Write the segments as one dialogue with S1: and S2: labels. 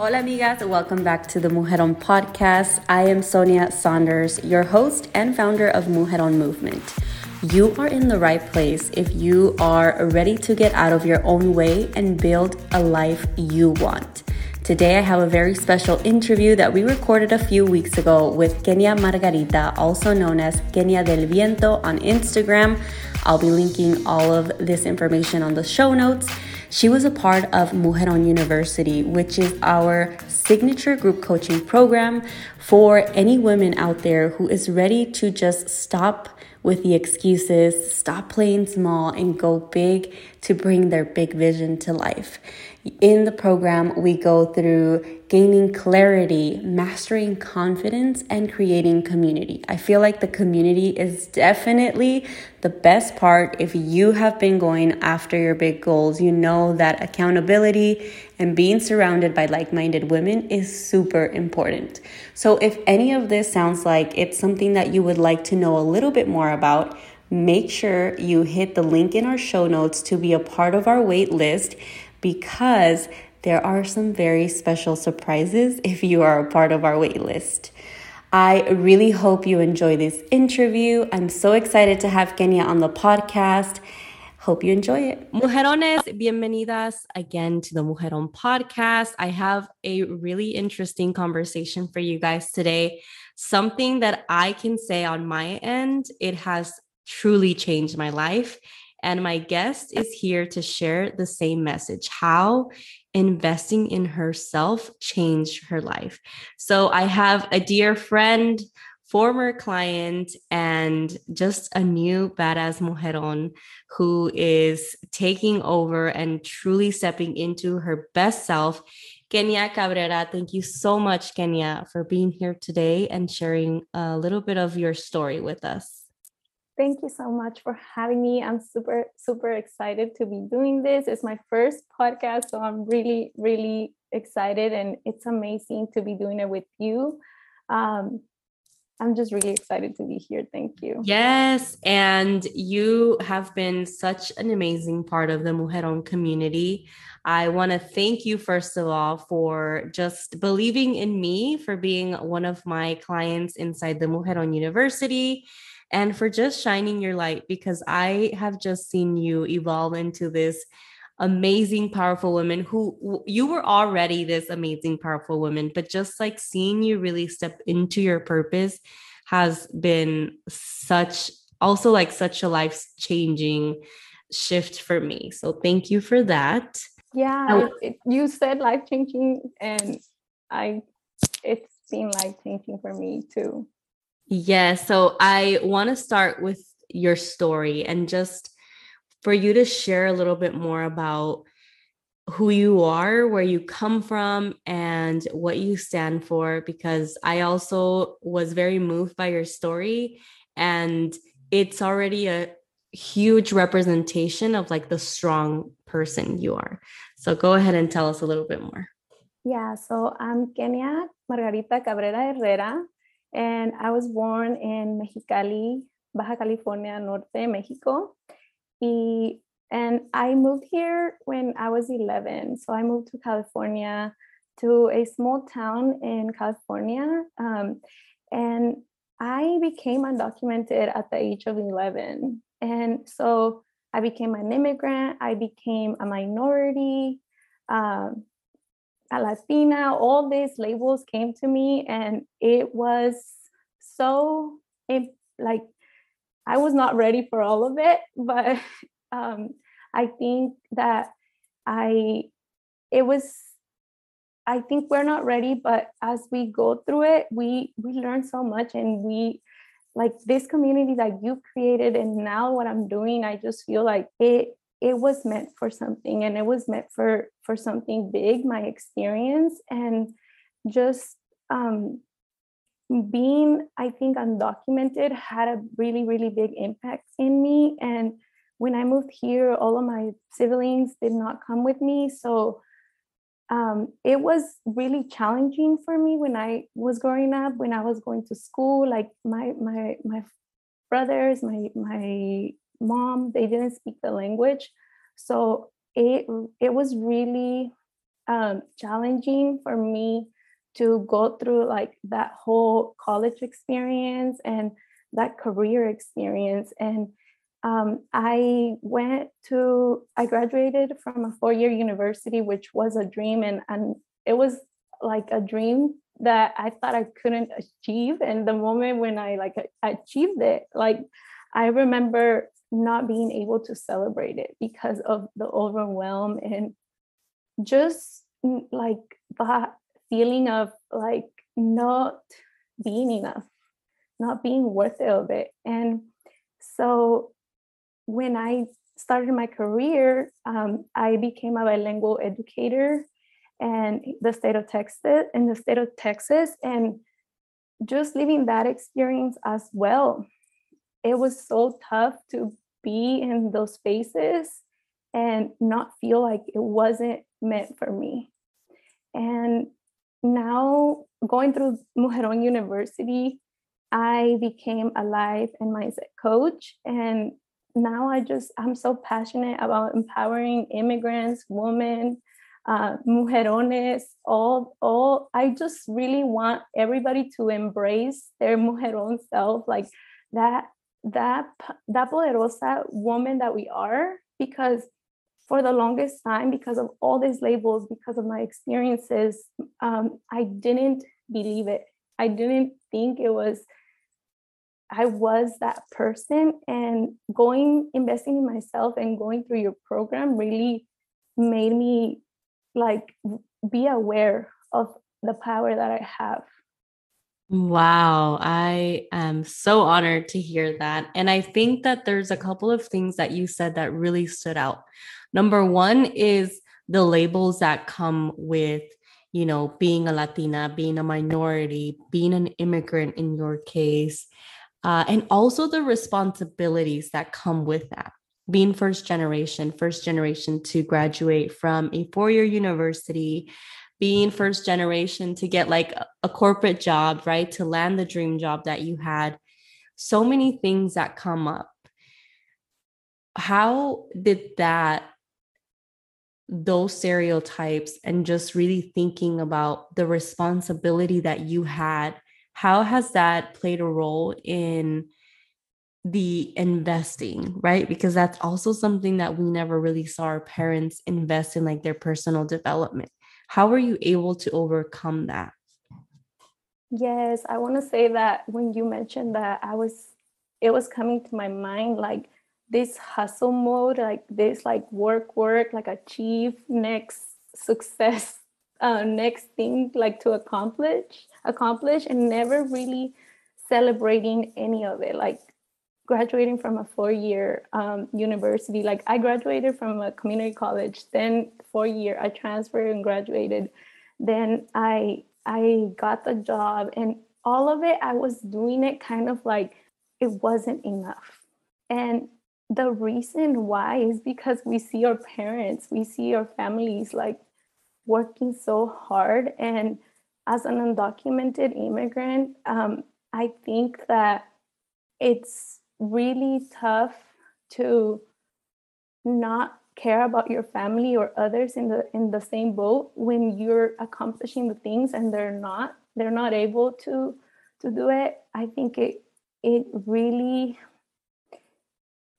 S1: Hola, amigas. Welcome back to the Mujeron podcast. I am Sonia Saunders, your host and founder of Mujeron Movement. You are in the right place if you are ready to get out of your own way and build a life you want. Today, I have a very special interview that we recorded a few weeks ago with Kenia Margarita, also known as Kenia del Viento on Instagram. I'll be linking all of this information on the show notes. She was a part of Mujeron University, which is our signature group coaching program for any women out there who is ready to just stop with the excuses, stop playing small, and go big to bring their big vision to life. In the program, we go through gaining clarity, mastering confidence, and creating community. I feel like the community is definitely the best part. If you have been going after your big goals, you know that accountability and being surrounded by like minded women is super important. So, if any of this sounds like it's something that you would like to know a little bit more about, make sure you hit the link in our show notes to be a part of our wait list because there are some very special surprises if you are a part of our wait list. I really hope you enjoy this interview. I'm so excited to have Kenia on the podcast. Hope you enjoy it. Mujerones, bienvenidas again to the Mujeron podcast. I have a really interesting conversation for you guys today. Something that I can say on my end, it has truly changed my life. And my guest is here to share the same message how investing in herself changed her life. So I have a dear friend, former client, and just a new badass mujeron who is taking over and truly stepping into her best self. Kenia Cabrera, thank you so much, Kenia, for being here today and sharing a little bit of your story with us.
S2: Thank you so much for having me. I'm super, super excited to be doing this. It's my first podcast, so I'm really, really excited, and it's amazing to be doing it with you. Um, I'm just really excited to be here. Thank you.
S1: Yes. And you have been such an amazing part of the Mujeron community. I want to thank you, first of all, for just believing in me, for being one of my clients inside the Mujeron University and for just shining your light because I have just seen you evolve into this amazing, powerful woman who you were already this amazing, powerful woman, but just like seeing you really step into your purpose has been such also like such a life changing shift for me. So thank you for that.
S2: Yeah, it, it, you said life changing, and I it's been life changing for me too.
S1: Yeah. So I want to start with your story and just for you to share a little bit more about who you are, where you come from, and what you stand for, because I also was very moved by your story. And it's already a huge representation of like the strong person you are. So go ahead and tell us a little bit more.
S2: Yeah, so I'm Kenia Margarita Cabrera Herrera and I was born in Mexicali, Baja California Norte, Mexico. Y, and I moved here when I was 11. So I moved to California, to a small town in California. Um, and I became undocumented at the age of 11. And so I became an immigrant, I became a minority. Um, a Latina, all these labels came to me, and it was so it, like I was not ready for all of it, but um, I think that I it was I think we're not ready, but as we go through it, we we learn so much, and we like this community that you've created, and now what I'm doing, I just feel like it it was meant for something and it was meant for for something big my experience and just um being i think undocumented had a really really big impact in me and when i moved here all of my siblings did not come with me so um, it was really challenging for me when i was growing up when i was going to school like my my my brothers my my mom they didn't speak the language. So it it was really um, challenging for me to go through like that whole college experience and that career experience. And um, i went to i graduated from a four-year university which was a dream. And, and it was like a dream that i thought i couldn't achieve. And the moment when i like achieved it like i remember not being able to celebrate it because of the overwhelm and just like that feeling of like not being enough, not being worthy of it. And so when I started my career, um, I became a bilingual educator and the state of Texas in the state of Texas and just living that experience as well. It was so tough to be in those spaces and not feel like it wasn't meant for me. And now going through Mujeron University, I became a life and mindset coach. And now I just, I'm so passionate about empowering immigrants, women, uh, mujerones, all, all. I just really want everybody to embrace their mujeron self, like that, that, that poderosa woman that we are, because for the longest time because of all these labels because of my experiences um, i didn't believe it. I didn't think it was i was that person and going investing in myself and going through your program really made me like be aware of the power that i have
S1: Wow, I am so honored to hear that. And I think that there's a couple of things that you said that really stood out. Number one is the labels that come with, you know, being a Latina, being a minority, being an immigrant in your case, uh, and also the responsibilities that come with that. Being first generation, first generation to graduate from a four year university, being first generation to get like a corporate job, right? To land the dream job that you had. So many things that come up. How did that those stereotypes and just really thinking about the responsibility that you had how has that played a role in the investing right because that's also something that we never really saw our parents invest in like their personal development how were you able to overcome that
S2: yes i want to say that when you mentioned that i was it was coming to my mind like this hustle mode, like this like work, work, like achieve next success, uh, next thing like to accomplish, accomplish, and never really celebrating any of it. Like graduating from a four-year um, university, like I graduated from a community college, then four-year I transferred and graduated, then I I got the job, and all of it I was doing it kind of like it wasn't enough, and the reason why is because we see our parents, we see our families like working so hard. And as an undocumented immigrant, um, I think that it's really tough to not care about your family or others in the in the same boat when you're accomplishing the things and they're not they're not able to to do it. I think it it really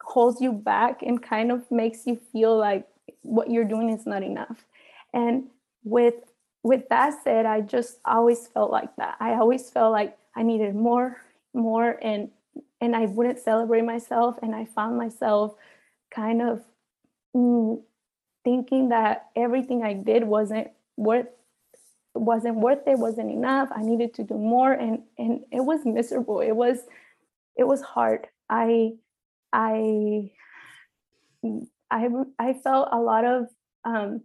S2: holds you back and kind of makes you feel like what you're doing is not enough. And with with that said i just always felt like that. I always felt like i needed more more and and i wouldn't celebrate myself and i found myself kind of mm, thinking that everything i did wasn't worth wasn't worth it wasn't enough i needed to do more and and it was miserable it was it was hard i I I I felt a lot of um,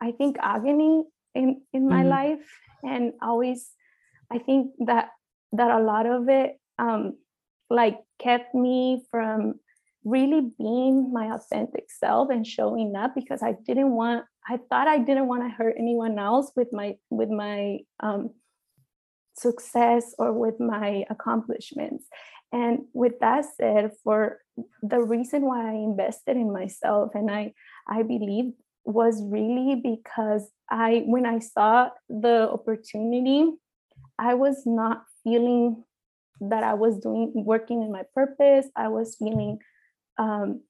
S2: I think agony in in my mm-hmm. life, and always I think that that a lot of it um, like kept me from really being my authentic self and showing up because I didn't want I thought I didn't want to hurt anyone else with my with my um, success or with my accomplishments. And with that said, for the reason why I invested in myself and I I believe was really because I, when I saw the opportunity, I was not feeling that I was doing working in my purpose. I was feeling um,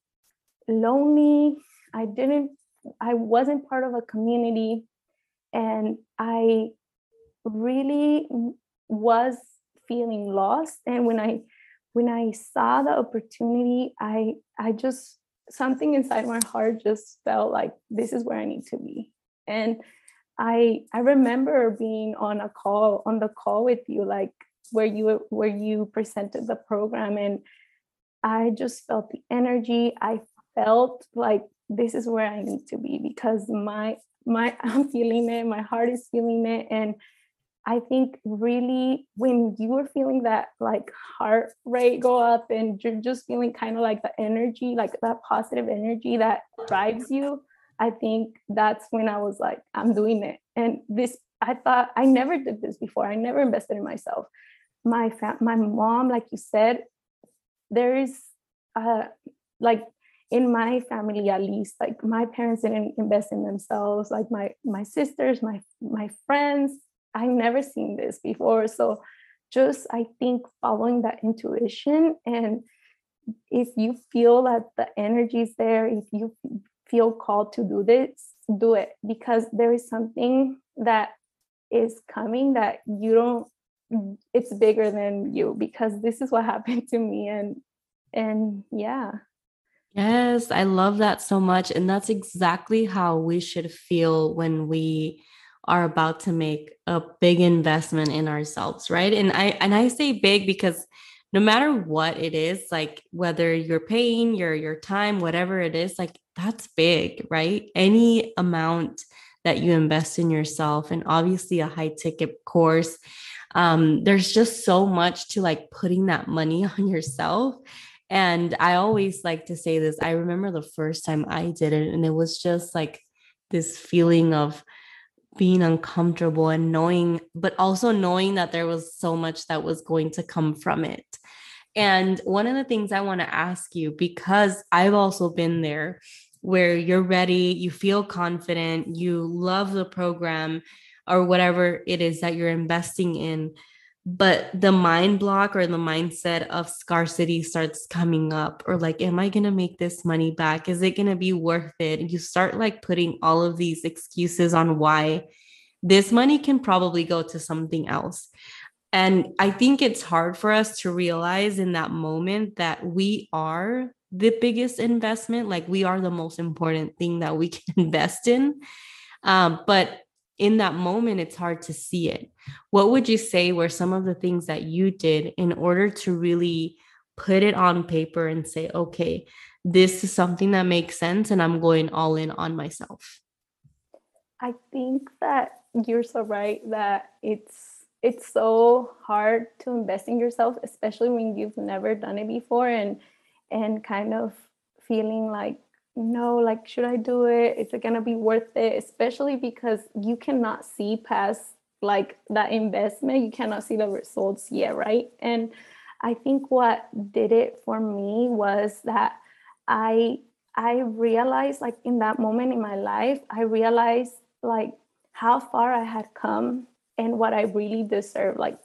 S2: lonely. I didn't, I wasn't part of a community. And I really was feeling lost. And when I when I saw the opportunity, I I just something inside my heart just felt like this is where I need to be. And I I remember being on a call on the call with you, like where you where you presented the program, and I just felt the energy. I felt like this is where I need to be because my my I'm feeling it, my heart is feeling it, and I think really when you are feeling that like heart rate go up and you're just feeling kind of like the energy, like that positive energy that drives you, I think that's when I was like, I'm doing it. And this, I thought I never did this before. I never invested in myself. My fam- my mom, like you said, there is uh like in my family at least like my parents didn't invest in themselves like my my sisters my my friends I've never seen this before. So just I think following that intuition and if you feel that the energy is there, if you feel called to do this, do it because there is something that is coming that you don't it's bigger than you because this is what happened to me and and yeah
S1: yes i love that so much and that's exactly how we should feel when we are about to make a big investment in ourselves, right? And I and I say big because no matter what it is, like whether you're paying your your time, whatever it is, like that's big, right? Any amount that you invest in yourself and obviously a high ticket course um there's just so much to like putting that money on yourself and i always like to say this i remember the first time i did it and it was just like this feeling of being uncomfortable and knowing, but also knowing that there was so much that was going to come from it. And one of the things I want to ask you, because I've also been there where you're ready, you feel confident, you love the program or whatever it is that you're investing in. But the mind block or the mindset of scarcity starts coming up or like am i going to make this money back? Is it going to be worth it? And you start like putting all of these excuses on why this money can probably go to something else. And i think it's hard for us to realize in that moment that we are the biggest investment like we are the most important thing that we can invest in um, but in that moment, it's hard to see it. What would you say were some of the things that you did in order to really put it on paper and say, okay, this is something that makes sense and I'm going all in on myself?
S2: I think that you're so right that it's it's so hard to invest in yourself especially when you've never done it before and and kind of feeling like no, like, should I do it? Is it gonna be worth it? Especially because you cannot see past like that investment, you cannot see the results yet, right? And I think what did it for me was that I I realized like in that moment in my life, I realized like how far I had come and what I really deserve. Like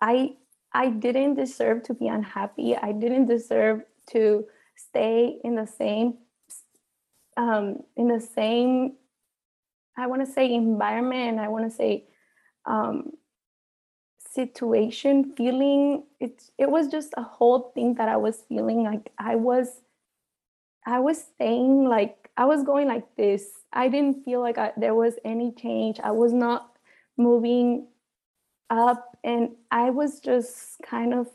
S2: I I didn't deserve to be unhappy. I didn't deserve to stay in the same um, in the same i want to say environment i want to say um, situation feeling. It it was just a whole thing that i was feeling like i was i was staying like i was going like this. I didn't feel like I, there was any change. I was not moving up and i was just kind of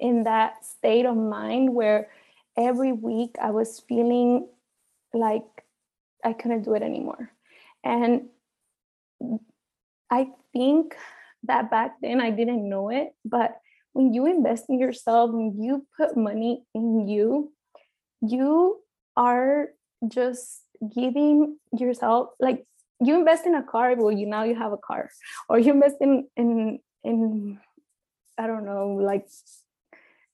S2: in that state of mind where every week I was feeling like I couldn't do it anymore. And I think that back then I didn't know it, but when you invest in yourself, when you put money in you, you are just giving yourself like you invest in a car, well, you now you have a car, or you invest in in in I don't know, like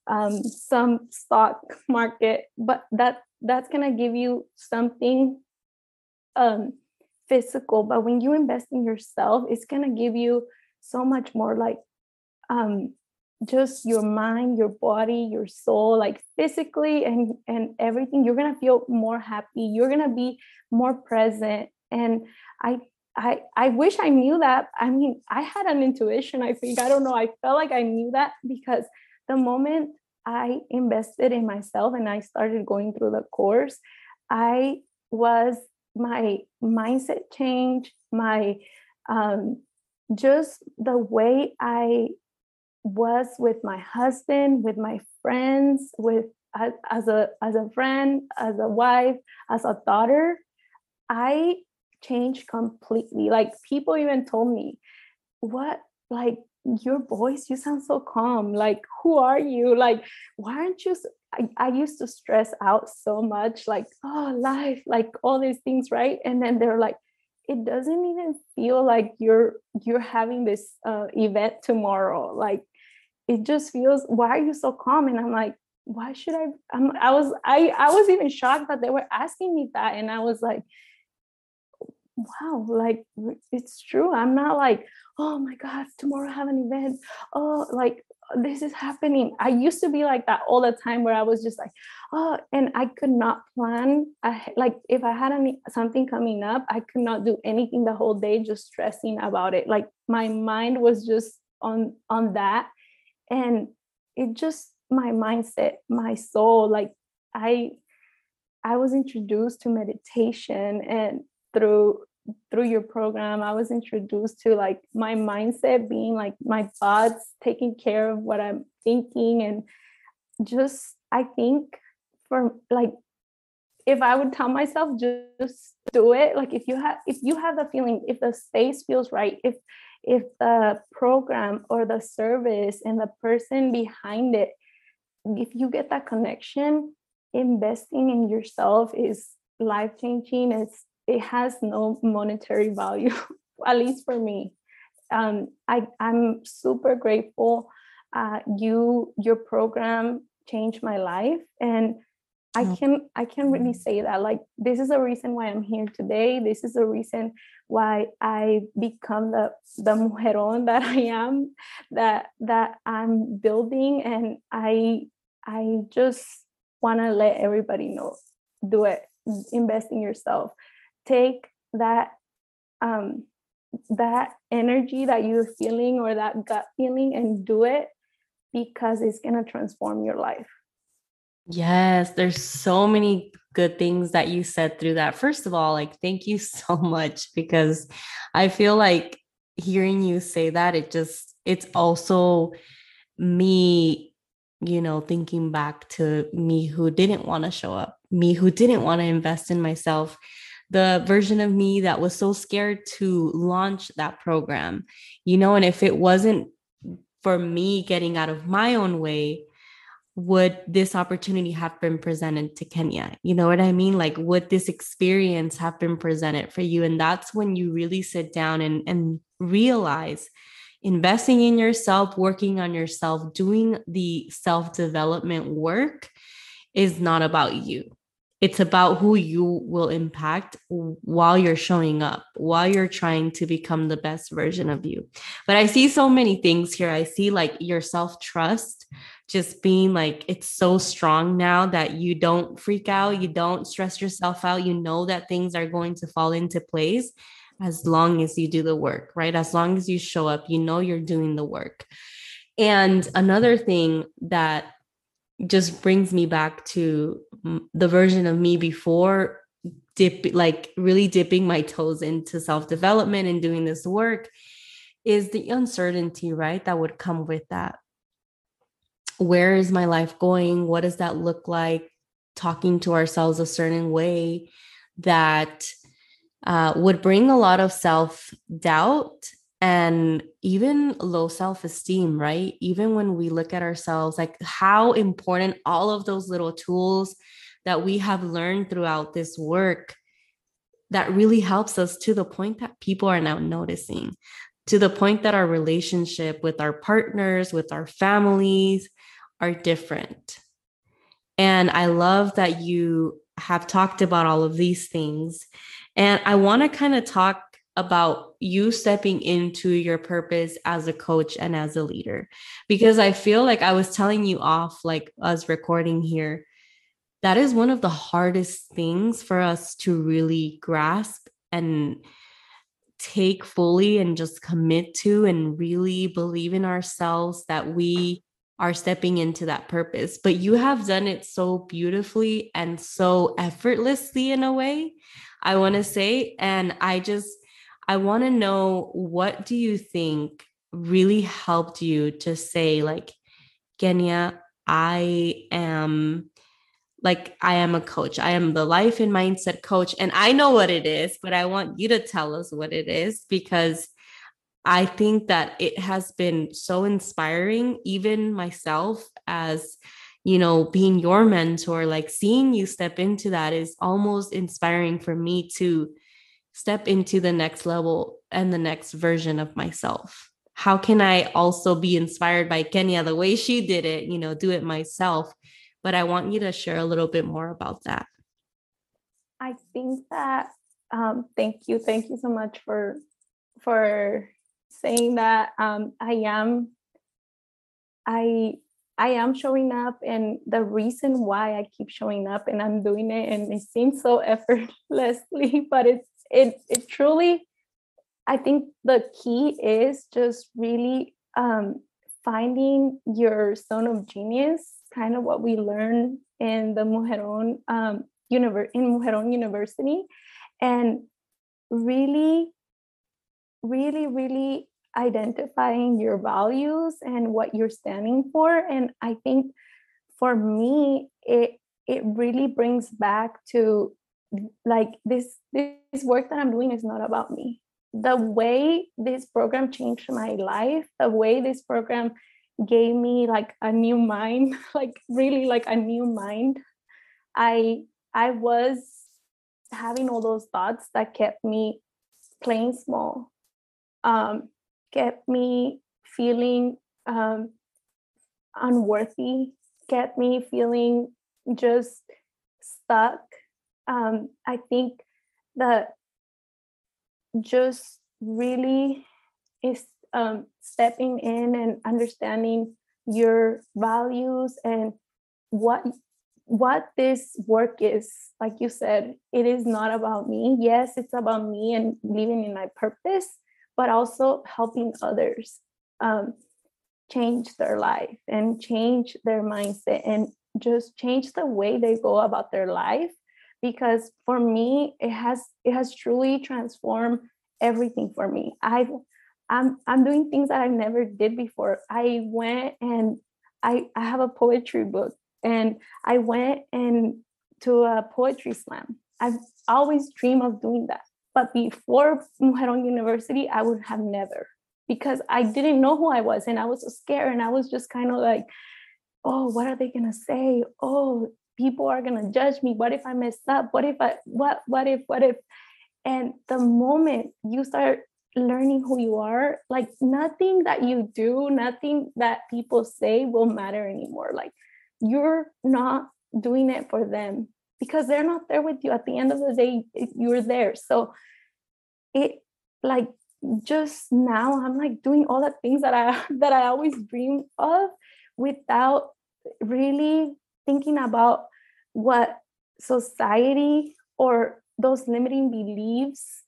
S2: um, some stock market, but that that's gonna give you something um, physical, but when you invest in yourself, it's gonna give you so much more like um, just your mind, your body, your soul, like physically and and everything. You're gonna feel more happy. You're gonna be more present. And I I I wish I knew that. I mean, I had an intuition. I think I don't know. I felt like I knew that because the moment I invested in myself and I started going through the course, I was my mindset change, my um, just the way I was with my husband, with my friends, with as a as a friend, as a wife, as a daughter, I changed completely. Like people even told me, "What? Like your voice you sound so calm. Like who are you? Like why aren't you I, I used to stress out so much like oh life like all these things right? And then they're like it doesn't even feel like you're you're having this uh, event tomorrow. Like it just feels why are you so calm? And i'm like why should i I'm, i was i i was even shocked that they were asking me that. And i was like wow like it's true i'm not like oh my god tomorrow I have an event oh like uh, this is happening. I used to be like that all the time where i was just like oh and i could not plan I, like if i had any something coming up i could not do anything the whole day just stressing about it like my mind was just on on that and it just my mindset my soul like i i was introduced to meditation and through through your program i was introduced to like my mindset being like my thoughts taking care of what i'm thinking and just i think for like if i would tell myself just do it like if you have if you have the feeling if the space feels right if if the program or the service and the person behind it if you get that connection investing in yourself is life changing it's it has no monetary value, at least for me. Um, I, I'm super grateful. Uh, you your program changed my life, and I oh. can I can really mm-hmm. say that like this is a reason why I'm here today. This is a reason why I become the the mujeron that I am, that that I'm building, and I I just want to let everybody know, do it, invest in yourself take that um, that energy that you're feeling or that gut feeling and do it because it's going to transform your life.
S1: Yes, there's so many good things that you said through that. First of all, like thank you so much because I feel like hearing you say that it just it's also me you know thinking back to me who didn't want to show up, me who didn't want to invest in myself the version of me that was so scared to launch that program, you know, and if it wasn't for me getting out of my own way, would this opportunity have been presented to Kenia? You know what I mean? Like, would this experience have been presented for you? And that's when you really sit down and, and realize investing in yourself, working on yourself, doing the self development work is not about you it's about who you will impact while you're showing up, while you're trying to become the best version of you. But I see so many things here. I see like your self trust just being like, it's so strong now that you don't freak out, you don't stress yourself out. You know that things are going to fall into place as long as you do the work, right? As long as you show up, you know you're doing the work. And another thing that just brings me back to the version of me before dip like really dipping my toes into self-development and doing this work is the uncertainty right that would come with that. Where is my life going? What does that look like? Talking to ourselves a certain way that uh, would bring a lot of self-doubt and even low self esteem, right? Even when we look at ourselves, like how important all of those little tools that we have learned throughout this work that really helps us to the point that people are now noticing, to the point that our relationship with our partners, with our families are different. And I love that you have talked about all of these things And I want to kind of talk about you stepping into your purpose as a coach and as a leader because I feel like I was telling you off like us recording here that is one of the hardest things for us to really grasp and take fully and just commit to and really believe in ourselves that we are stepping into that purpose. But you have done it so beautifully and so effortlessly in a way, I want to say. And I just, I want to know what do you think really helped you to say, like, Kenia, I am like I am a coach. I am the life and mindset coach. And I know what it is, but I want you to tell us what it is because I think that it has been so inspiring, even myself as you know, being your mentor, like seeing you step into that is almost inspiring for me to step into the next level and the next version of myself. How can I also be inspired by Kenia the way she did it, you know, do it myself? But I want you to share a little bit more about that.
S2: I think that um, thank you, thank you so much for for saying that um, I am I I am showing up and the reason why I keep showing up and I'm doing it and it seems so effortlessly but it's it it truly I think the key is just really um, finding your zone of genius kind of what we learn in the Mujeron um, universe in Mujeron University and really really really identifying your values and what you're standing for and i think for me it it really brings back to like this this work that i'm doing is not about me the way this program changed my life the way this program gave me like a new mind like really like a new mind i i was having all those thoughts that kept me playing small um kept me feeling um, unworthy, kept me feeling just stuck. Um, I think that just really is um, stepping in and understanding your values and what what this work is. Like you said it is not about me. Yes it's about me and living in my purpose but also helping others um, change their life and change their mindset and just change the way they go about their life because for me it has it has truly transformed everything for me. I've i'm i'm doing things that i never did before. I went and i i have a poetry book and i went and to a poetry slam. I've always dreamed of doing that but before Mujeron University, I would have never because I didn't know who I was and I was so scared and I was just kind of like, oh, what are they gonna say? Oh, people are gonna judge me. What if I mess up? What if I what what if what if? And the moment you start learning who you are, like nothing that you do, nothing that people say will matter anymore. Like you're not doing it for them because they're not there with you at the end of the day you're there so it like just now i'm like doing all the things that i that i always dreamed of without really thinking about what society or those limiting beliefs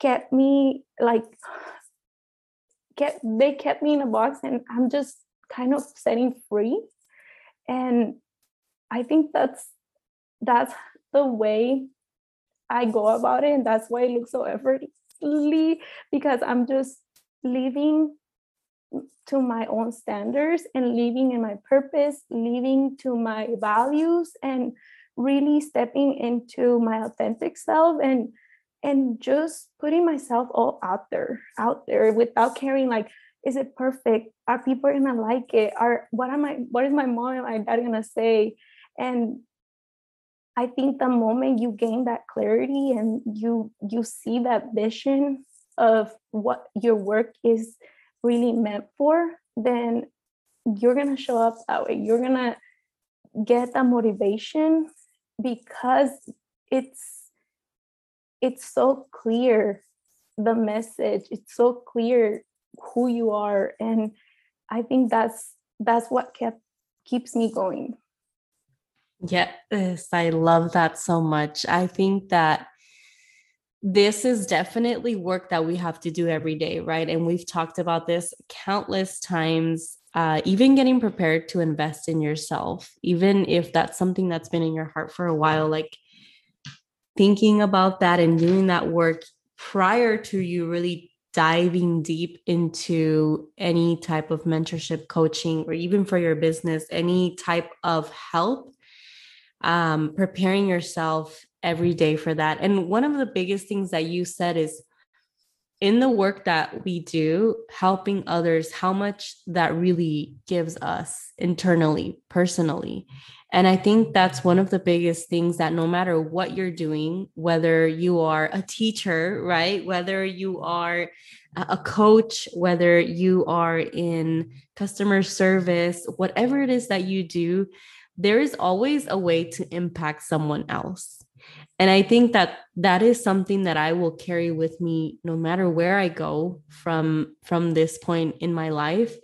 S2: kept me like kept they kept me in a box and i'm just kind of setting free and i think that's that's the way I go about it. And that's why it looks so effortlessly because I'm just living to my own standards and living in my purpose, living to my values and really stepping into my authentic self and and just putting myself all out there out there without caring like is it perfect? Are people gonna like it? Are what am i what is my mom and my dad gonna say? And I think the moment you gain that clarity and you you see that vision of what your work is really meant for, then you're gonna show up that way. You're gonna get that motivation because it's it's so clear the message. It's so clear who you are and i think that's that's what kept keeps me going.
S1: Yes i love that so much. I think that this is definitely work that we have to do every day right? And we've talked about this countless times uh, even getting prepared to invest in yourself even if that's something that's been in your heart for a while like thinking about that and doing that work prior to you really diving deep into any type of mentorship coaching or even for your business any type of help um, preparing yourself every day for that and one of the biggest things that you said is in the work that we do helping others how much that really gives us internally personally and I think that's one of the biggest things that no matter what you're doing, whether you are a teacher, right? Whether you are a coach, whether you are in customer service, whatever it is that you do, there is always a way to impact someone else. And I think that that is something that I will carry with me no matter where I go from from this point in my life.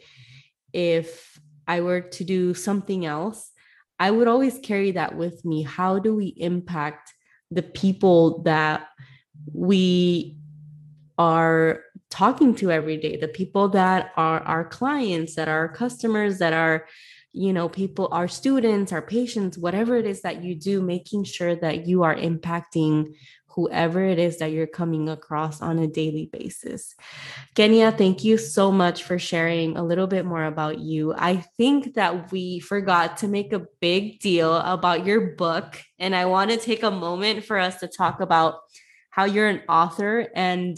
S1: If I were to do something else, I would always carry that with me. How do we impact the people that we are talking to every day, the people that are our clients, that are our customers, that are, you know, people, our students, our patients, whatever it is that you do, making sure that you are impacting whoever it is that you're coming across on a daily basis. Kenia, thank you so much for sharing a little bit more about you. I think that we forgot to make a big deal about your book, and I want to take a moment for us to talk about how you're an author and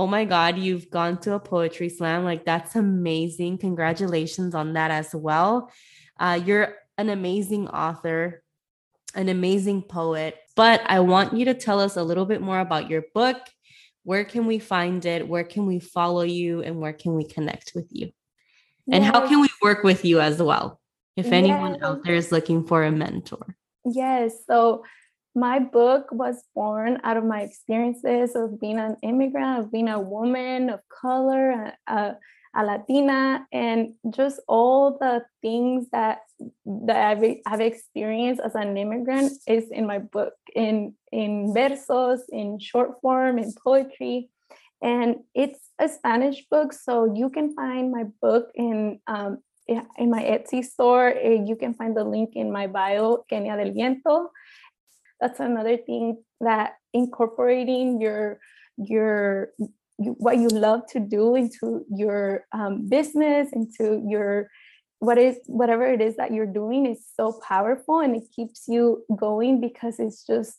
S1: oh my god you've gone to a poetry slam like that's amazing congratulations on that as well uh, you're an amazing author an amazing poet. But I want you to tell us a little bit more about your book. Where can we find it? Where can we follow you? And where can we connect with you? And yes. how can we work with you as well? If anyone yes. out there is looking for a mentor.
S2: Yes. So my book was born out of my experiences of being an immigrant, of being a woman of color, a, a Latina, and just all the things that that I've, I've experienced as an immigrant is in my book, in in versos, in short form, in poetry, and it's a Spanish book, so you can find my book in um, in my Etsy store. You can find the link in my bio, Kenia del Viento. That's another thing that incorporating your your what you love to do into your um, business, into your what is whatever it is that you're doing is so powerful and it keeps you going because it's just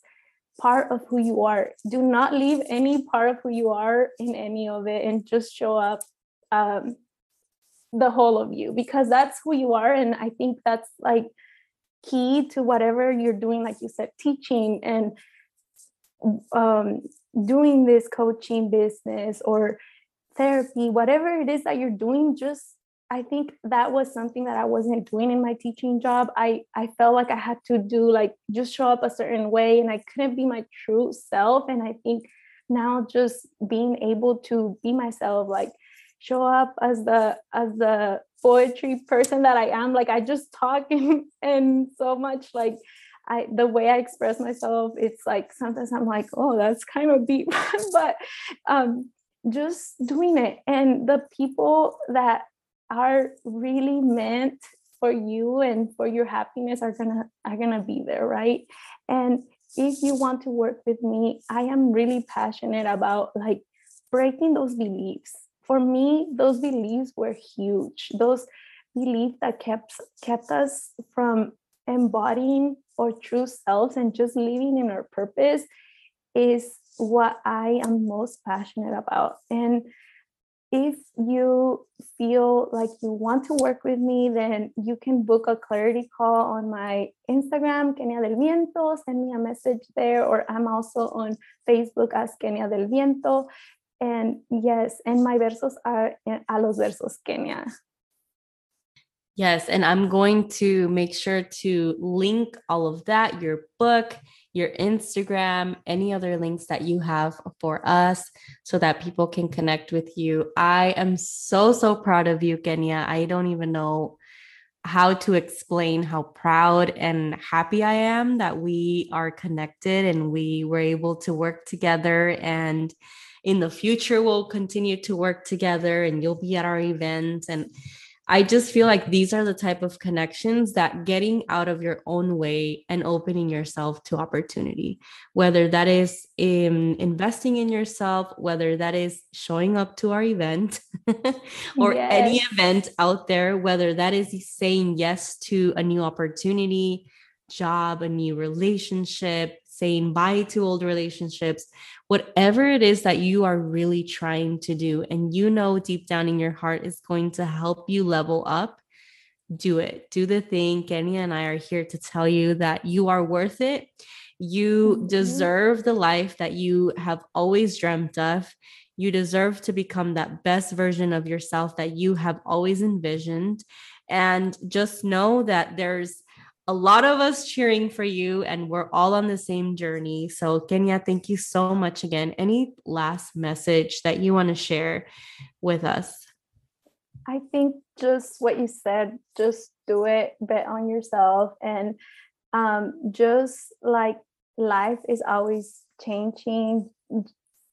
S2: part of who you are. Do not leave any part of who you are in any of it and just show up um, the whole of you because that's who you are. And I think that's like key to whatever you're doing, like you said, teaching and um, doing this coaching business or therapy, whatever it is that you're doing, just I think that was something that I wasn't doing in my teaching job. I I felt like I had to do like just show up a certain way and I couldn't be my true self. And I think now just being able to be myself, like show up as the as the poetry person that I am, like I just talk and, and so much like I the way I express myself, it's like sometimes I'm like, oh, that's kind of deep, but um, just doing it. And the people that are really meant for you and for your happiness are gonna are gonna be there, right? And if you want to work with me, I am really passionate about like breaking those beliefs. For me, those beliefs were huge. Those beliefs that kept kept us from embodying our true selves and just living in our purpose is what I am most passionate about. And if you feel like you want to work with me, then you can book a clarity call on my Instagram, Kenia del Viento. Send me a message there, or I'm also on Facebook as Kenia del Viento. And yes, and my versos are eh, a los versos Kenia.
S1: Yes, and I'm going to make sure to link all of that, your book, your Instagram, any other links that you have for us so that people can connect with you. I am so, so proud of you, Kenia. I don't even know how to explain how proud and happy I am that we are connected and we were able to work together and in the future we'll continue to work together and you'll be at our events and I just feel like these are the type of connections that getting out of your own way and opening yourself to opportunity, whether that is in investing in yourself, whether that is showing up to our event or yes. any event out there, whether that is saying yes to a new opportunity, job, a new relationship, saying bye to old relationships, whatever it is that you are really trying to do, and you know deep down in your heart is going to help you level up, do it. Do the thing. Kenia and I are here to tell you that you are worth it. You mm-hmm. deserve the life that you have always dreamt of. You deserve to become that best version of yourself that you have always envisioned. And just know that there's a lot of us cheering for you and we're all on the same journey. So, Kenia, thank you so much again. Any last message that you want to share with us?
S2: I think just what you said, just do it, bet on yourself, and um, just like life is always changing.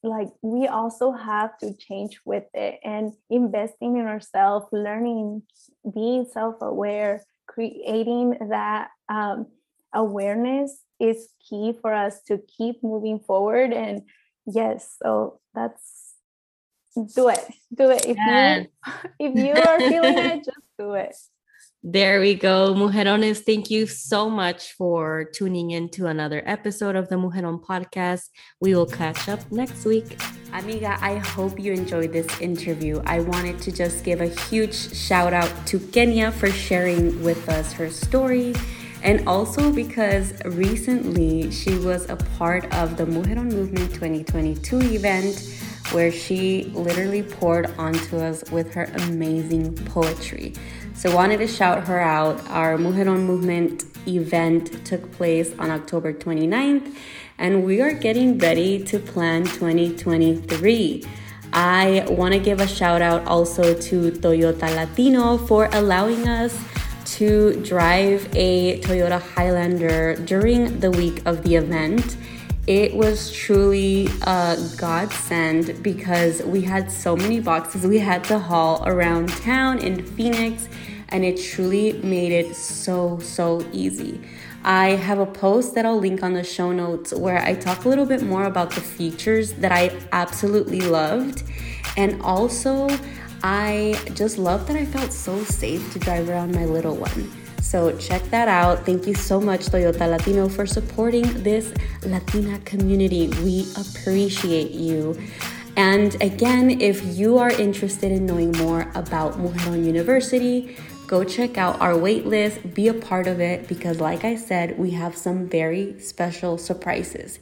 S2: Like we also have to change with it and investing in ourselves, learning, being self aware, creating that um, awareness is key for us to keep moving forward. And yes, so that's do it, do it. If yes. you if you are feeling it, just do it.
S1: There we go. Mujerones, thank you so much for tuning in to another episode of the Mujeron podcast. We will catch up next week. Amiga, I hope you enjoyed this interview. I wanted to just give a huge shout out to Kenia for sharing with us her story and also because recently she was a part of the Mujeron Movement 2022 event where she literally poured onto us with her amazing poetry. So wanted to shout her out. Our Mujeron Movement event took place on October 29th, and we are getting ready to plan 2023. I want to give a shout out also to Toyota Latino for allowing us to drive a Toyota Highlander during the week of the event. It was truly a godsend because we had so many boxes we had to haul around town in Phoenix and it truly made it so, so easy. I have a post that I'll link on the show notes where I talk a little bit more about the features that I absolutely loved. And also, I just love that I felt so safe to drive around my little one. So check that out. Thank you so much, Toyota Latino, for supporting this Latina community. We appreciate you. And again, if you are interested in knowing more about Mujeron University, go check out our waitlist, be a part of it, because like I said, we have some very special surprises.